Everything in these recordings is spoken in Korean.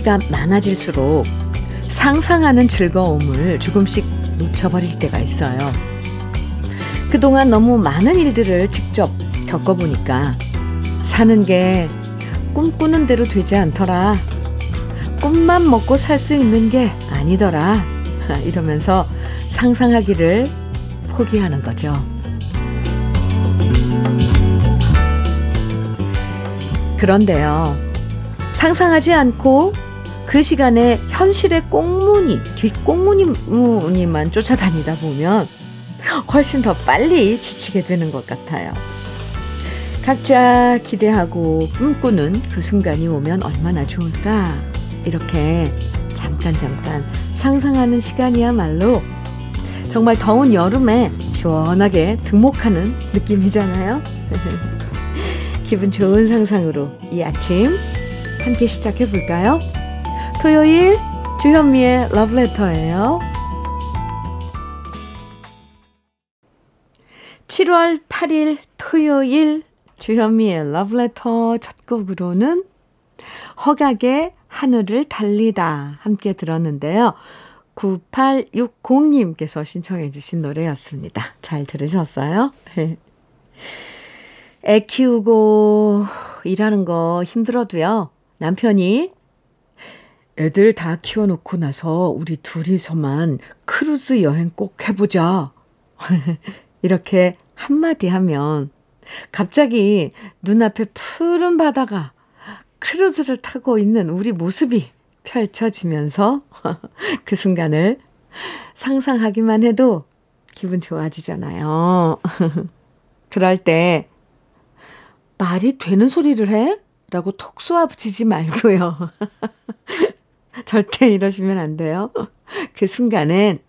경험치가 많아질수록 상상하는 즐거움을 조금씩 놓쳐버릴 때가 있어요. 그동안 너무 많은 일들을 직접 겪어보니까 사는 게 꿈꾸는 대로 되지 않더라. 꿈만 먹고 살 수 있는 게 아니더라. 이러면서 상상하기를 포기하는 거죠. 그런데요. 상상하지 않고 그 시간에 현실의 꽁무니, 뒷꽁무니만 쫓아다니다 보면 훨씬 더 빨리 지치게 되는 것 같아요. 각자 기대하고 꿈꾸는 그 순간이 오면 얼마나 좋을까? 이렇게 잠깐 잠깐 상상하는 시간이야말로 정말 더운 여름에 시원하게 등목하는 느낌이잖아요. 기분 좋은 상상으로 이 아침 함께 시작해 볼까요? 토요일 주현미의 러브레터예요. 7월 8일 토요일 주현미의 러브레터 첫 곡으로는 허각의 하늘을 달리다 함께 들었는데요. 9860님께서 신청해 주신 노래였습니다. 잘 들으셨어요? 애 키우고 일하는 거 힘들어도요. 남편이 애들 다 키워놓고 나서 우리 둘이서만 크루즈 여행 꼭 해보자. 이렇게 한마디 하면 갑자기 눈앞에 푸른 바다가 크루즈를 타고 있는 우리 모습이 펼쳐지면서 그 순간을 상상하기만 해도 기분 좋아지잖아요. 그럴 때 말이 되는 소리를 해? 라고 톡 쏘아 붙이지 말고요. 절대 이러시면 안 돼요. 그 순간엔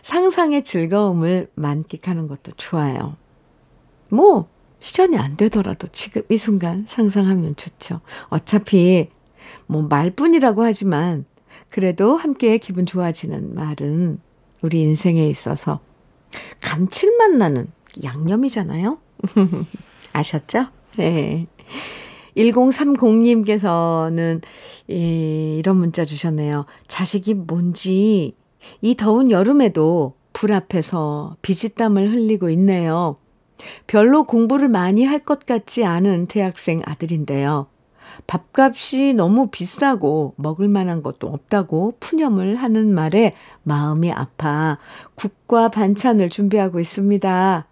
상상의 즐거움을 만끽하는 것도 좋아요. 뭐, 실현이 안 되더라도 지금 이 순간 상상하면 좋죠. 어차피 뭐 말뿐이라고 하지만 그래도 함께 기분 좋아지는 말은 우리 인생에 있어서 감칠맛 나는 양념이잖아요. 아셨죠? 네. 1030님께서는 예, 이런 문자 주셨네요. 자식이 뭔지 이 더운 여름에도 불 앞에서 비지땀을 흘리고 있네요. 별로 공부를 많이 할 것 같지 않은 대학생 아들인데요. 밥값이 너무 비싸고 먹을 만한 것도 없다고 푸념을 하는 말에 마음이 아파 국과 반찬을 준비하고 있습니다.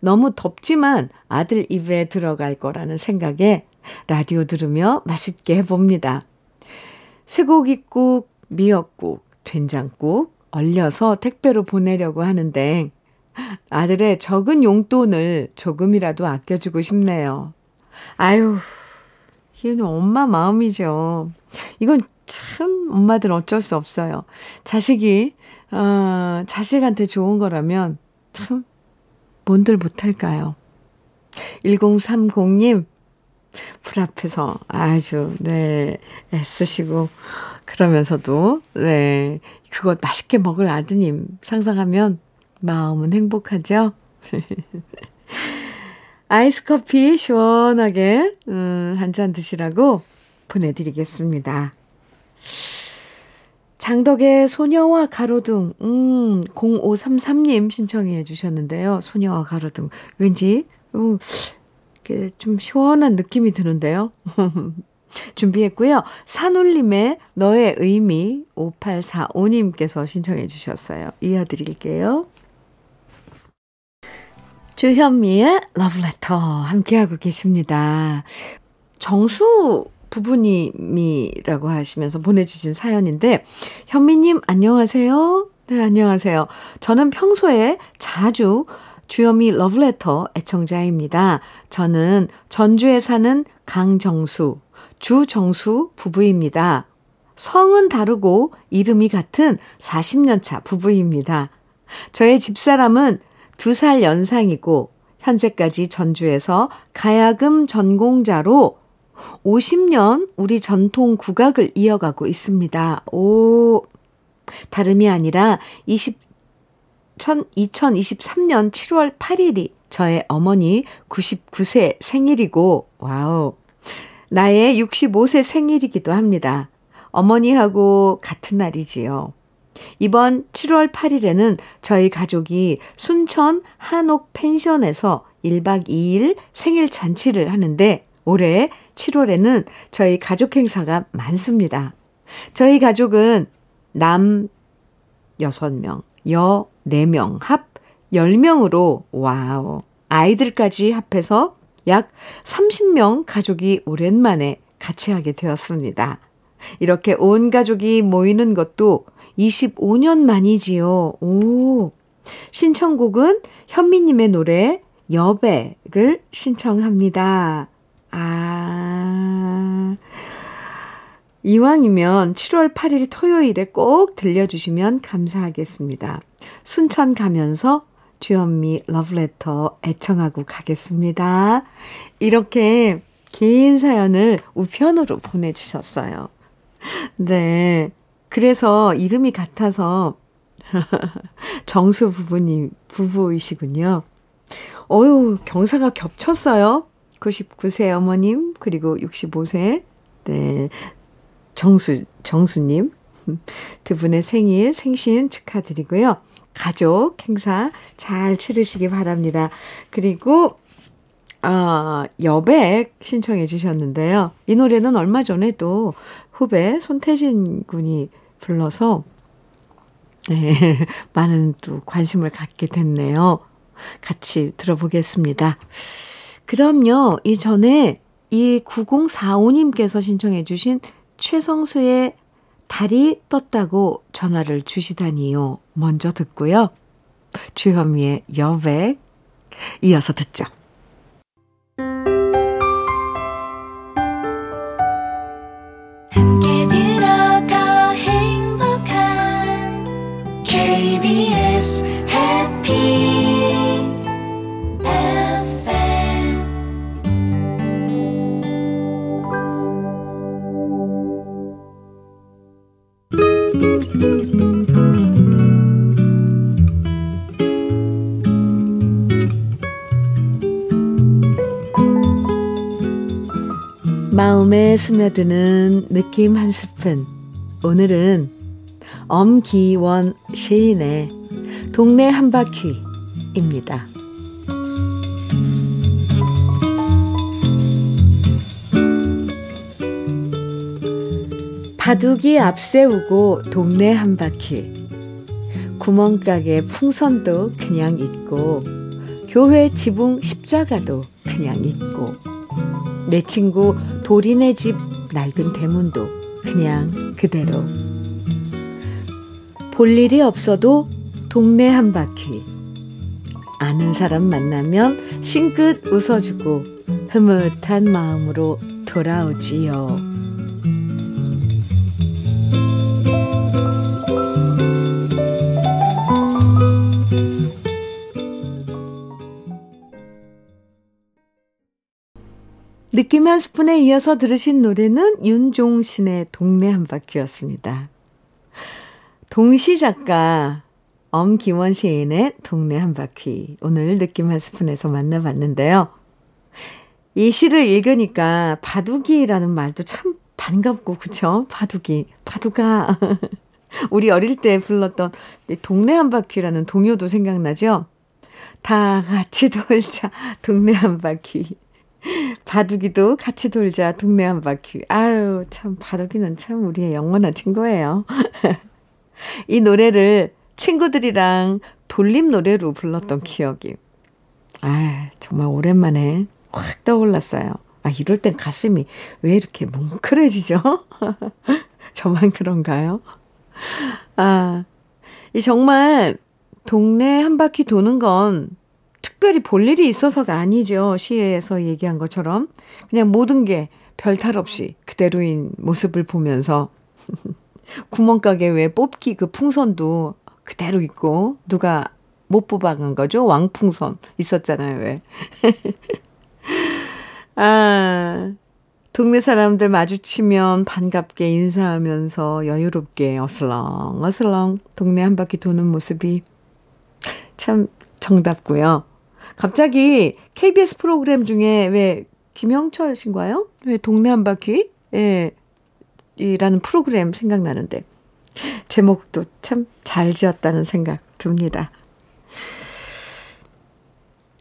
너무 덥지만 아들 입에 들어갈 거라는 생각에 라디오 들으며 맛있게 해봅니다. 쇠고기국, 미역국, 된장국 얼려서 택배로 보내려고 하는데 아들의 적은 용돈을 조금이라도 아껴주고 싶네요. 아유, 이건 엄마 마음이죠. 이건 참 엄마들 어쩔 수 없어요. 자식이, 어, 자식한테 좋은 거라면 참 뭔들 못할까요? 1030님, 불 앞에서 아주, 네, 애쓰시고, 그러면서도, 네, 그것 맛있게 먹을 아드님 상상하면 마음은 행복하죠? 아이스 커피 시원하게, 음, 한 잔 드시라고 보내드리겠습니다. 장덕의 소녀와 가로등, 음, 0533님 신청해 주셨는데요. 소녀와 가로등. 왠지, 음, 좀 시원한 느낌이 드는데요. 준비했고요. 산울림의 너의 의미 5845님께서 신청해 주셨어요. 이어드릴게요. 주현미의 러브레터 함께하고 계십니다. 정수 부부님이라고 하시면서 보내주신 사연인데, 현미님, 안녕하세요. 네, 안녕하세요. 저는 평소에 자주 주현미 러브레터 애청자입니다. 저는 전주에 사는 강정수, 주정수 부부입니다. 성은 다르고 이름이 같은 40년 차 부부입니다. 저의 집사람은 2살 연상이고 현재까지 전주에서 가야금 전공자로 50년 우리 전통 국악을 이어가고 있습니다. 오, 다름이 아니라 20, 2023년 7월 8일이 저의 어머니 99세 생일이고, 와우. 나의 65세 생일이기도 합니다. 어머니하고 같은 날이지요. 이번 7월 8일에는 저희 가족이 순천 한옥 펜션에서 1박 2일 생일 잔치를 하는데 올해 7월에는 저희 가족 행사가 많습니다. 저희 가족은 남 6명, 여 4명, 합 10명으로, wow, 아이들까지 합해서 약 30명 가족이 오랜만에 같이 하게 되었습니다. 이렇게 온 가족이 모이는 것도 25년 만이지요. 오. 신청곡은 현미님의 노래 여백을 신청합니다. 아. 이왕이면 7월 8일 토요일에 꼭 들려주시면 감사하겠습니다. 순천 가면서 주현미 러브레터 애청하고 가겠습니다. 이렇게 긴 사연을 우편으로 보내주셨어요. 네. 그래서 이름이 같아서 정수 부부님, 부부이시군요. 어유 경사가 겹쳤어요. 99세 어머님, 그리고 65세, 네, 정수, 정수님. 두 분의 생일, 생신 축하드리고요. 가족 행사 잘 치르시기 바랍니다. 그리고, 아, 여백 신청해 주셨는데요. 이 노래는 얼마 전에도 후배 손태진 군이 불러서, 네, 많은 또 관심을 갖게 됐네요. 같이 들어보겠습니다. 그럼요, 이전에 이 9045님께서 신청해 주신 최성수의 달이 떴다고 전화를 주시다니요. 먼저 듣고요. 주현미의 여백 이어서 듣죠. 마음에 스며드는 느낌 한 스푼. 오늘은 엄기원 시인의 동네 한 바퀴입니다. 바둑이 앞세우고 동네 한 바퀴. 구멍가게 풍선도 그냥 있고, 교회 지붕 십자가도 그냥 있고, 내 친구 도리네 집 낡은 대문도 그냥 그대로. 볼 일이 없어도 동네 한 바퀴. 아는 사람 만나면 싱긋 웃어주고 흐뭇한 마음으로 돌아오지요. 느낌 한 스푼에 이어서 들으신 노래는 윤종신의 동네 한 바퀴였습니다. 동시 작가 엄기원 시인의 동네 한 바퀴 오늘 느낌 한 스푼에서 만나봤는데요. 이 시를 읽으니까 바둑이라는 말도 참 반갑고 그쵸? 바둑이 바둑아 우리 어릴 때 불렀던 동네 한 바퀴라는 동요도 생각나죠? 다 같이 돌자 동네 한 바퀴 바둑이도 같이 돌자 동네 한 바퀴. 아유, 참 바둑이는 참 우리의 영원한 친구예요. 이 노래를 친구들이랑 돌림 노래로 불렀던 기억이. 아, 정말 오랜만에 확 떠올랐어요. 아, 이럴 땐 가슴이 왜 이렇게 뭉클해지죠? 저만 그런가요? 아, 이 정말 동네 한 바퀴 도는 건 특별히 볼 일이 있어서가 아니죠. 시에서 얘기한 것처럼. 그냥 모든 게 별탈 없이 그대로인 모습을 보면서 구멍가게 왜 뽑기 그 풍선도 그대로 있고 누가 못 뽑아간 거죠? 왕풍선 있었잖아요, 왜. 아, 동네 사람들 마주치면 반갑게 인사하면서 여유롭게 어슬렁, 어슬렁 동네 한 바퀴 도는 모습이 참 정답고요. 갑자기 KBS 프로그램 중에 왜 김영철 씨인가요? 왜 동네 한 바퀴? 예. 이라는 프로그램 생각나는데 제목도 참 잘 지었다는 생각 듭니다.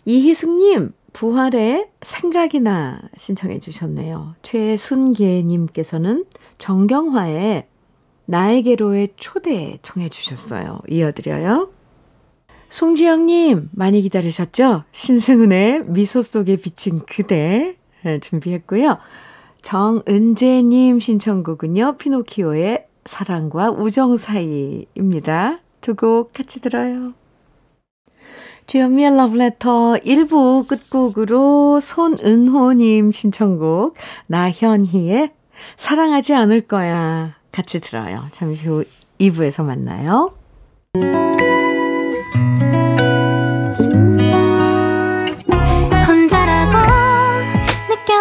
이희숙님, 부활의 생각이나 신청해 주셨네요. 최순계님께서는 정경화의 나에게로의 초대 청해 주셨어요. 이어드려요. 송지영님, 많이 기다리셨죠? 신승훈의 미소 속에 비친 그대 준비했고요. 정은재님 신청곡은요, 피노키오의 사랑과 우정 사이입니다. 두 곡 같이 들어요. 주현미의 러브레터 1부 끝곡으로 손은호님 신청곡 나현희의 사랑하지 않을 거야 같이 들어요. 잠시 후 2부에서 만나요.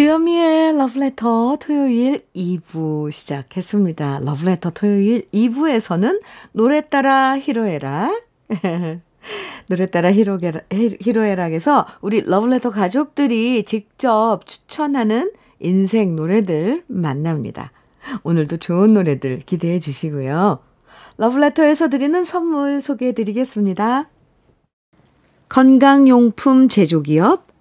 주현미의 Letter 토요일 2부 시작했습니다. Letter 토요일 2부에서는 노래 따라 히로에라 노래 따라 히로에락에서 우리 러브레터 가족들이 직접 추천하는 인생 노래들 만납니다. 오늘도 좋은 노래들 기대해 주시고요. 러브레터에서 드리는 선물 소개해 드리겠습니다. 건강용품 제조기업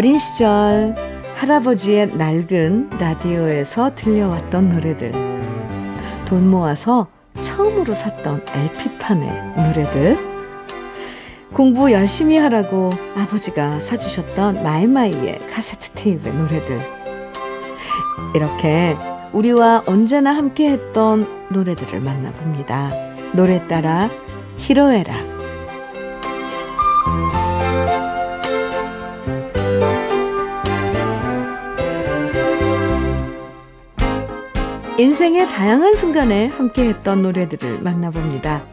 어린 시절 할아버지의 낡은 라디오에서 들려왔던 노래들. 돈 모아서 처음으로 샀던 LP판의 노래들. 공부 열심히 하라고 아버지가 사주셨던 마이마이의 카세트 테이프의 노래들. 이렇게 우리와 언제나 함께 했던 노래들을 만나봅니다. 노래 따라 히로에라. 인생의 다양한 순간에 함께했던 노래들을 만나봅니다.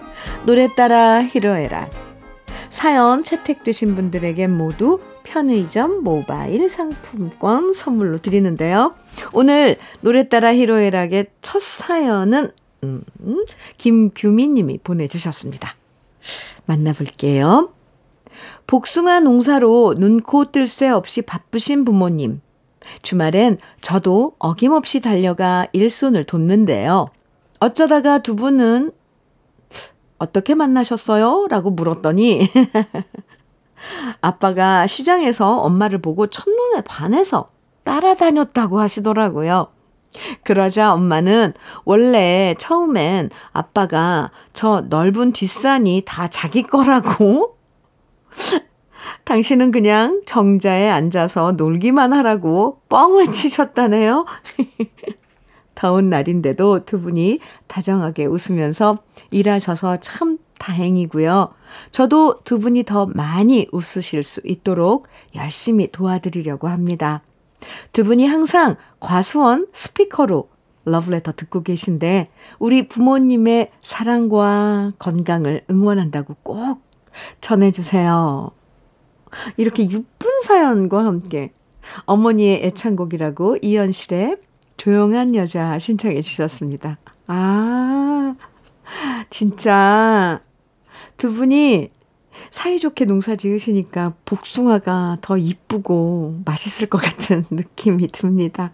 노래 따라 히로에라. 사연 채택되신 분들에게 모두 편의점 모바일 상품권 선물로 드리는데요. 오늘 노래 따라 히로에락의 첫 사연은 음, 김규민 님이 보내주셨습니다. 만나볼게요. 복숭아 농사로 눈코 뜰 새 없이 바쁘신 부모님. 주말엔 저도 어김없이 달려가 일손을 돕는데요. 어쩌다가 두 분은 어떻게 만나셨어요? 라고 물었더니 아빠가 시장에서 엄마를 보고 첫눈에 반해서 따라다녔다고 하시더라고요. 그러자 엄마는 원래 처음엔 아빠가 저 넓은 뒷산이 다 자기 거라고 당신은 그냥 정자에 앉아서 놀기만 하라고 뻥을 치셨다네요. 더운 날인데도 두 분이 다정하게 웃으면서 일하셔서 참 다행이고요. 저도 두 분이 더 많이 웃으실 수 있도록 열심히 도와드리려고 합니다. 두 분이 항상 과수원 스피커로 러브레터 듣고 계신데 우리 부모님의 사랑과 건강을 응원한다고 꼭 전해주세요. 이렇게 예쁜 사연과 함께 어머니의 애창곡이라고 이현실의 조용한 여자 신청해 주셨습니다. 아, 진짜 두 분이 사이좋게 농사 지으시니까 복숭아가 더 이쁘고 맛있을 것 같은 느낌이 듭니다.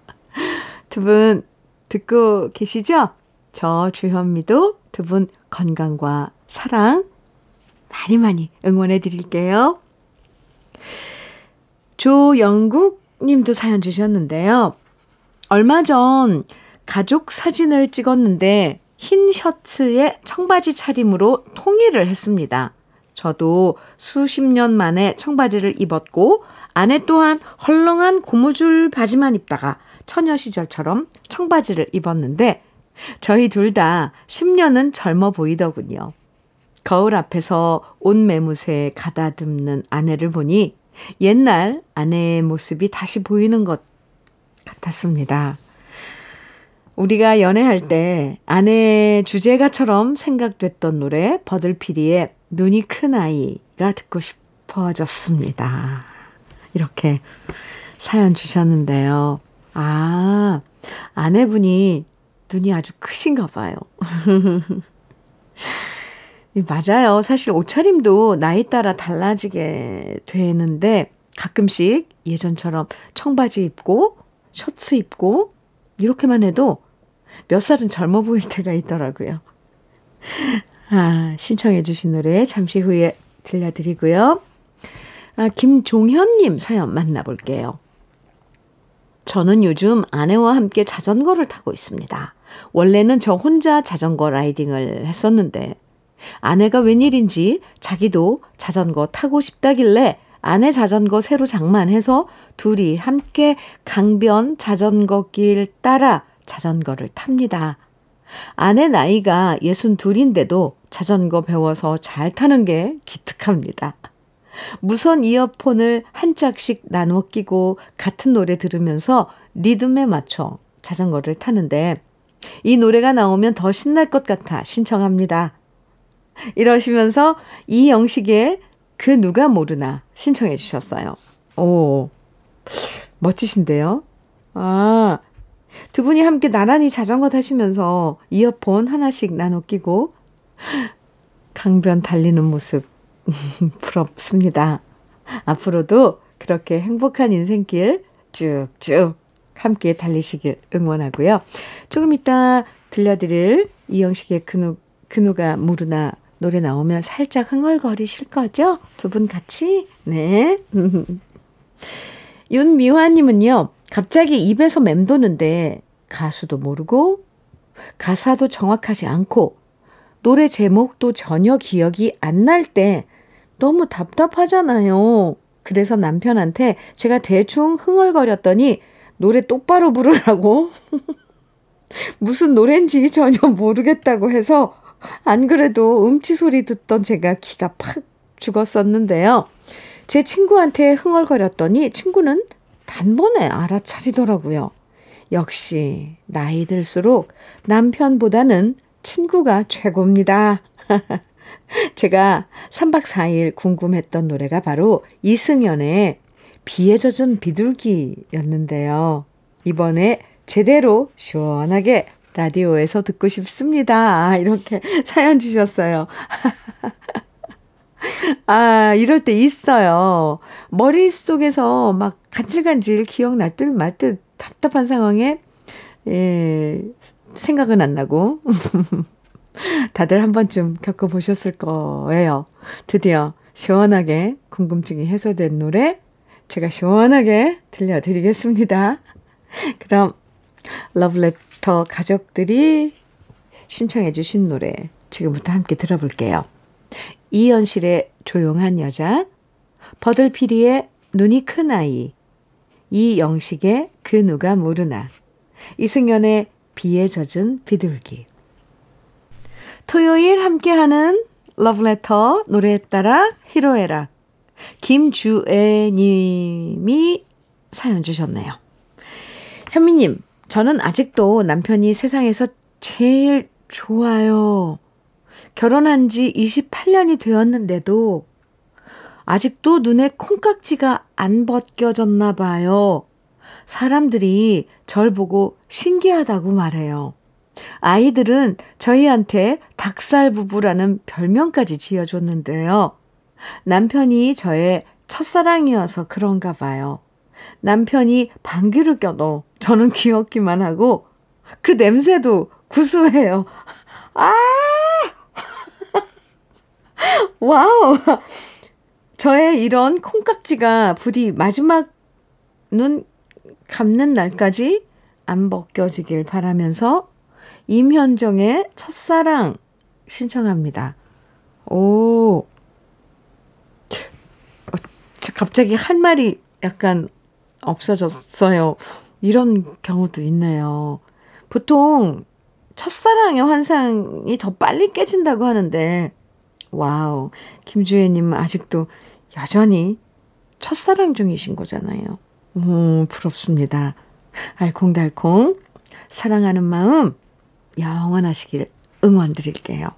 두 분 듣고 계시죠? 저 주현미도 두 분 건강과 사랑 많이 많이 응원해 드릴게요. 조영국 님도 사연 주셨는데요. 얼마 전 가족 사진을 찍었는데 흰 셔츠에 청바지 차림으로 통일을 했습니다. 저도 수십 년 만에 청바지를 입었고 아내 또한 헐렁한 고무줄 바지만 입다가 처녀 시절처럼 청바지를 입었는데 저희 둘 다 10년은 젊어 보이더군요. 거울 앞에서 옷 매무새에 가다듬는 아내를 보니 옛날 아내의 모습이 다시 보이는 것 같았습니다. 우리가 연애할 때 아내의 주제가처럼 생각됐던 노래 버들피리의 눈이 큰 아이가 듣고 싶어졌습니다. 이렇게 사연 주셨는데요. 아, 아내분이 눈이 아주 크신가 봐요. 맞아요. 사실 옷차림도 나이 따라 달라지게 되는데 가끔씩 예전처럼 청바지 입고 셔츠 입고 이렇게만 해도 몇 살은 젊어 보일 때가 있더라고요. 아, 신청해 주신 노래 잠시 후에 들려드리고요. 아, 김종현님 사연 만나볼게요. 저는 요즘 아내와 함께 자전거를 타고 있습니다. 원래는 저 혼자 자전거 라이딩을 했었는데 아내가 웬일인지 자기도 자전거 타고 싶다길래 아내 자전거 새로 장만해서 둘이 함께 강변 자전거 길 따라 자전거를 탑니다. 아내 나이가 62인데도 자전거 배워서 잘 타는 게 기특합니다. 무선 이어폰을 한 짝씩 나눠 끼고 같은 노래 들으면서 리듬에 맞춰 자전거를 타는데 이 노래가 나오면 더 신날 것 같아 신청합니다. 이러시면서 이영식의 그 누가 모르나 신청해 주셨어요. 오, 멋지신데요? 아, 두 분이 함께 나란히 자전거 타시면서 이어폰 하나씩 나눠 끼고 강변 달리는 모습 부럽습니다. 앞으로도 그렇게 행복한 인생길 쭉쭉 함께 달리시길 응원하고요. 조금 이따 들려드릴 이영식의 근우, 근우가 무르나 노래 나오면 살짝 흥얼거리실 거죠? 두 분 같이? 네. 윤미화님은요, 갑자기 입에서 맴도는데 가수도 모르고 가사도 정확하지 않고 노래 제목도 전혀 기억이 안 날 때 너무 답답하잖아요. 그래서 남편한테 제가 대충 흥얼거렸더니 노래 똑바로 부르라고 무슨 노래인지 전혀 모르겠다고 해서 안 그래도 음치 소리 듣던 제가 기가 팍 죽었었는데요. 제 친구한테 흥얼거렸더니 친구는 단번에 알아차리더라고요. 역시 나이 들수록 남편보다는 친구가 최고입니다. 제가 3박 4일 궁금했던 노래가 바로 이승연의 비에 젖은 비둘기였는데요. 이번에 제대로 시원하게 라디오에서 듣고 싶습니다. 이렇게 사연 주셨어요. 아, 이럴 때 있어요. 머릿속에서 막 간질간질 기억날 듯 말 듯 답답한 상황에, 예, 생각은 안 나고. 다들 한 번쯤 겪어보셨을 거예요. 드디어 시원하게 궁금증이 해소된 노래 제가 시원하게 들려드리겠습니다. 그럼 러브레터 가족들이 신청해 주신 노래 지금부터 함께 들어볼게요. 이연실의 조용한 여자, 버들피리의 눈이 큰 아이, 이영식의 그 누가 모르나, 이승연의 비에 젖은 비둘기. 토요일 함께하는 러브레터 노래에 따라 히로에락 김주애 님이 사연 주셨네요. 현미님, 저는 아직도 남편이 세상에서 제일 좋아요. 결혼한 지 28년이 되었는데도 아직도 눈에 콩깍지가 안 벗겨졌나 봐요. 사람들이 절 보고 신기하다고 말해요. 아이들은 저희한테 닭살 부부라는 별명까지 지어줬는데요. 남편이 저의 첫사랑이어서 그런가 봐요. 남편이 방귀를 껴도 저는 귀엽기만 하고 그 냄새도 구수해요. 아! wow! 저의 이런 콩깍지가 부디 마지막 눈 감는 날까지 안 벗겨지길 바라면서 임현정의 첫사랑 신청합니다. 오. 어, 갑자기 할 말이 약간 없어졌어요. 이런 경우도 있네요. 보통 첫사랑의 환상이 더 빨리 깨진다고 하는데, 와우. 김주혜님 아직도 여전히 첫사랑 중이신 거잖아요. 음, 부럽습니다. 알콩달콩. 사랑하는 마음 영원하시길 응원 드릴게요.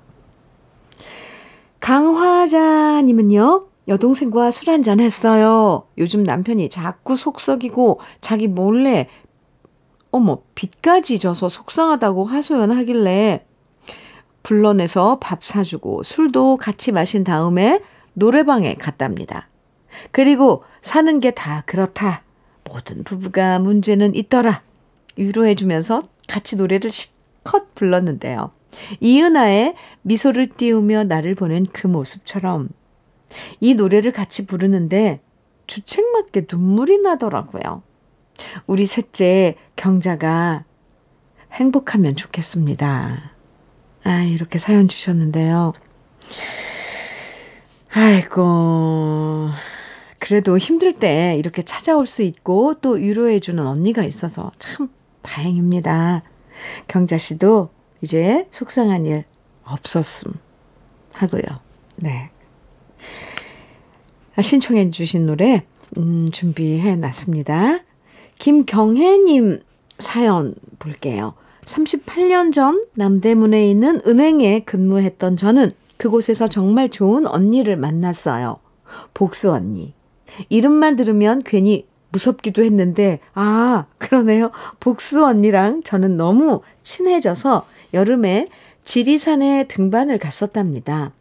강화자님은요, 여동생과 술 한잔 했어요. 요즘 남편이 자꾸 속썩이고 자기 몰래, 어머, 빚까지 져서 속상하다고 하소연하길래 불러내서 밥 사주고 술도 같이 마신 다음에 노래방에 갔답니다. 그리고 사는 게 다 그렇다. 모든 부부가 문제는 있더라. 위로해주면서 같이 노래를 컷 불렀는데요. 이은아의 미소를 띄우며 나를 보낸 그 모습처럼 이 노래를 같이 부르는데 주책맞게 눈물이 나더라고요. 우리 셋째 경자가 행복하면 좋겠습니다. 아, 이렇게 사연 주셨는데요. 아이고. 그래도 힘들 때 이렇게 찾아올 수 있고 또 위로해주는 언니가 있어서 참 다행입니다. 경자 씨도 이제 속상한 일 없었음 하고요. 네. 아, 신청해 주신 노래 음, 준비해 놨습니다. 김경혜님 사연 볼게요. 38년 전 남대문에 있는 은행에 근무했던 저는 그곳에서 정말 좋은 언니를 만났어요. 복수 언니. 이름만 들으면 괜히 무섭기도 했는데, 아, 그러네요. 복수 언니랑 저는 너무 친해져서 여름에 지리산에 등반을 갔었답니다.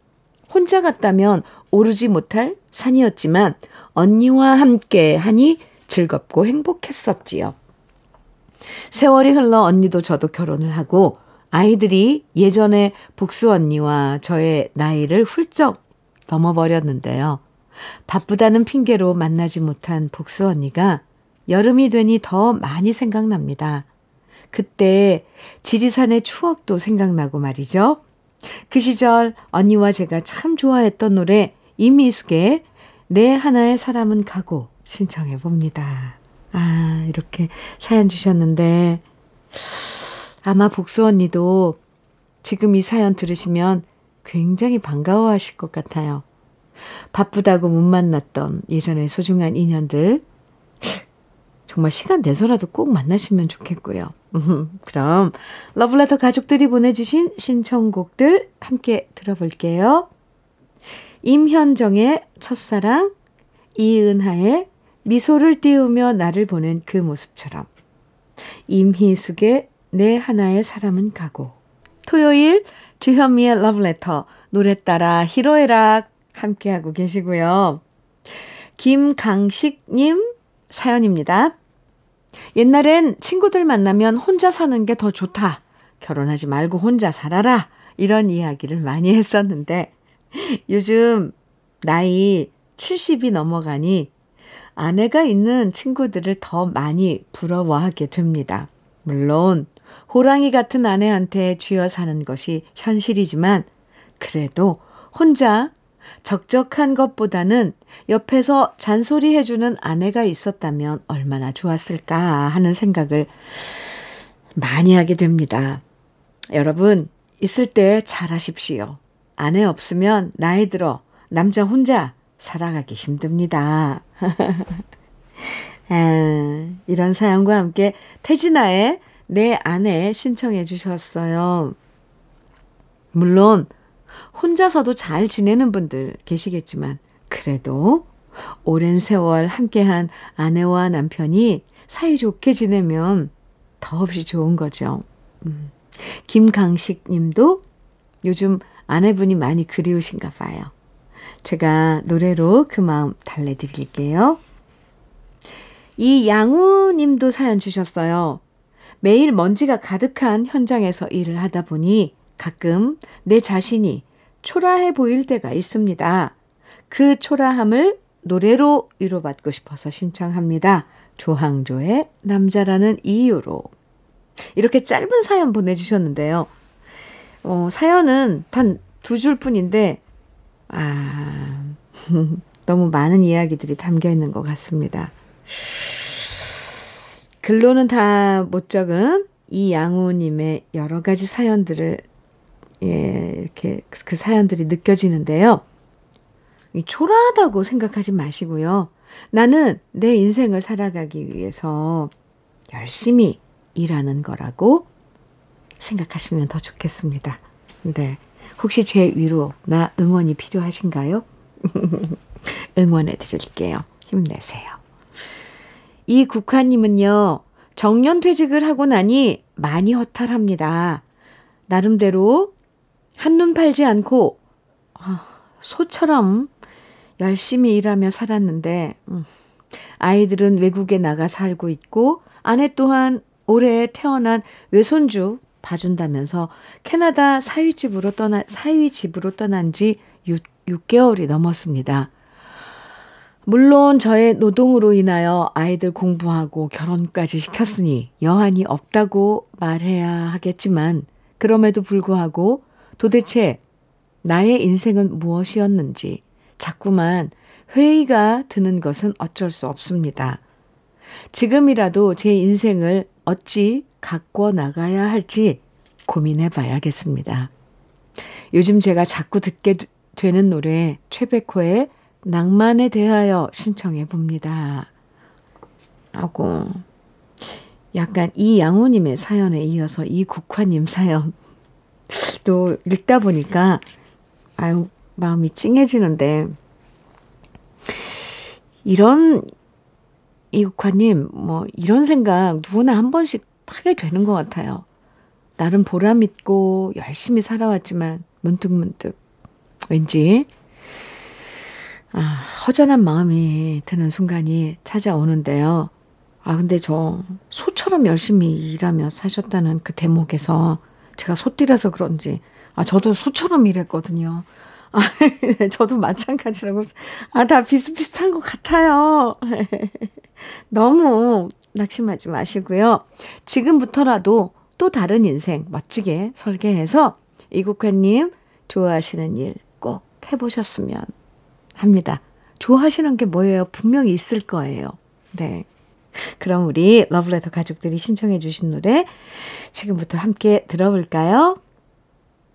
혼자 갔다면 오르지 못할 산이었지만 언니와 함께 하니 즐겁고 행복했었지요. 세월이 흘러 언니도 저도 결혼을 하고 아이들이 예전에 복수 언니와 저의 나이를 훌쩍 넘어버렸는데요. 바쁘다는 핑계로 만나지 못한 복수 언니가 여름이 되니 더 많이 생각납니다. 그때 지리산의 추억도 생각나고 말이죠. 그 시절 언니와 제가 참 좋아했던 노래 이미숙의 내 하나의 사람은 가고 신청해 봅니다. 아, 이렇게 사연 주셨는데 아마 복수 언니도 지금 이 사연 들으시면 굉장히 반가워하실 것 같아요. 바쁘다고 못 만났던 예전의 소중한 인연들 정말 시간 내서라도 꼭 만나시면 좋겠고요. 그럼 러블레터 가족들이 보내주신 신청곡들 함께 들어볼게요. 임현정의 첫사랑, 이은하의 미소를 띄우며 나를 보낸 그 모습처럼. 임희숙의 내 하나의 사람은 가고. 토요일 주현미의 러브레터 노래 따라 히로에락 함께하고 계시고요. 김강식님 사연입니다. 옛날엔 친구들 만나면 혼자 사는 게 더 좋다. 결혼하지 말고 혼자 살아라. 이런 이야기를 많이 했었는데 요즘 나이 70이 넘어가니 아내가 있는 친구들을 더 많이 부러워하게 됩니다. 물론 호랑이 같은 아내한테 쥐어 사는 것이 현실이지만 그래도 혼자 적적한 것보다는 옆에서 잔소리 해주는 아내가 있었다면 얼마나 좋았을까 하는 생각을 많이 하게 됩니다. 여러분, 있을 때 잘하십시오. 아내 없으면 나이 들어 남자 혼자 살아가기 힘듭니다. 아, 이런 사연과 함께 태진아의 내 아내 신청해 주셨어요. 물론 혼자서도 잘 지내는 분들 계시겠지만 그래도 오랜 세월 함께한 아내와 남편이 사이좋게 지내면 더없이 좋은 거죠. 음. 김강식 님도 요즘 아내분이 많이 그리우신가 봐요. 제가 노래로 그 마음 달래드릴게요. 이 양우 님도 사연 주셨어요. 매일 먼지가 가득한 현장에서 일을 하다 보니 가끔 내 자신이 초라해 보일 때가 있습니다. 그 초라함을 노래로 위로받고 싶어서 신청합니다. 조항조의 남자라는 이유로. 이렇게 짧은 사연 보내주셨는데요. 어, 사연은 단 두 줄 뿐인데, 아, 너무 많은 이야기들이 담겨 있는 것 같습니다. 글로는 다 못 적은 이 양우님의 여러 가지 사연들을, 예, 이렇게 그 사연들이 느껴지는데요. 초라하다고 생각하지 마시고요. 나는 내 인생을 살아가기 위해서 열심히 일하는 거라고 생각하시면 더 좋겠습니다. 네. 혹시 제 위로나 응원이 필요하신가요? 응원해 드릴게요. 힘내세요. 이 국화님은요, 정년 퇴직을 하고 나니 많이 허탈합니다. 나름대로 한눈 팔지 않고 아, 소처럼 열심히 일하며 살았는데, 음, 아이들은 외국에 나가 살고 있고, 아내 또한 올해 태어난 외손주 봐준다면서 캐나다 사위집으로 떠나, 사위집으로 떠난 지 6, 6개월이 넘었습니다. 물론 저의 노동으로 인하여 아이들 공부하고 결혼까지 시켰으니 여한이 없다고 말해야 하겠지만 그럼에도 불구하고 도대체 나의 인생은 무엇이었는지 자꾸만 회의가 드는 것은 어쩔 수 없습니다. 지금이라도 제 인생을 어찌 가꿔 나가야 할지 고민해 봐야겠습니다. 요즘 제가 자꾸 듣게 되는 노래 최백호의 낭만에 대하여 신청해 봅니다. 하고 약간 이양호님의 사연에 이어서 이국화님 사연 또 읽다 보니까 아유 마음이 찡해지는데 이런 이국화님, 뭐, 이런 생각 누구나 한 번씩 하게 되는 것 같아요. 나름 보람 있고 열심히 살아왔지만, 문득문득, 왠지, 아, 허전한 마음이 드는 순간이 찾아오는데요. 아, 근데 저 소처럼 열심히 일하며 사셨다는 그 대목에서 제가 소띠라서 그런지, 아, 저도 소처럼 일했거든요. 아, 저도 마찬가지라고. 아, 다 비슷비슷한 것 같아요. 너무 낙심하지 마시고요. 지금부터라도 또 다른 인생 멋지게 설계해서 이국화님 좋아하시는 일 꼭 해보셨으면 합니다. 좋아하시는 게 뭐예요? 분명히 있을 거예요. 네. 그럼 우리 러브레터 가족들이 신청해 주신 노래 지금부터 함께 들어볼까요?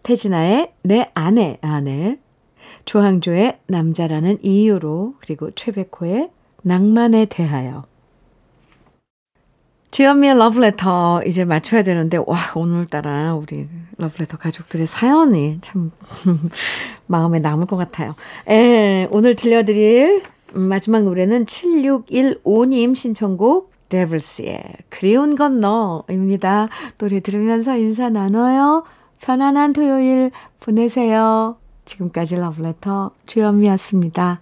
태진아의 내 아내, 아내, 조항조의 남자라는 이유로, 그리고 최백호의 낭만에 대하여. 주현미의 러브레터 이제 맞춰야 되는데, 와, 오늘따라 우리 러브레터 가족들의 사연이 참 마음에 남을 것 같아요. 에, 오늘 들려드릴 음, 마지막 노래는 7615님 신청곡 데블스의 그리운 건너입니다. 노래 들으면서 인사 나눠요. 편안한 토요일 보내세요. 지금까지 러브레터 주현미였습니다.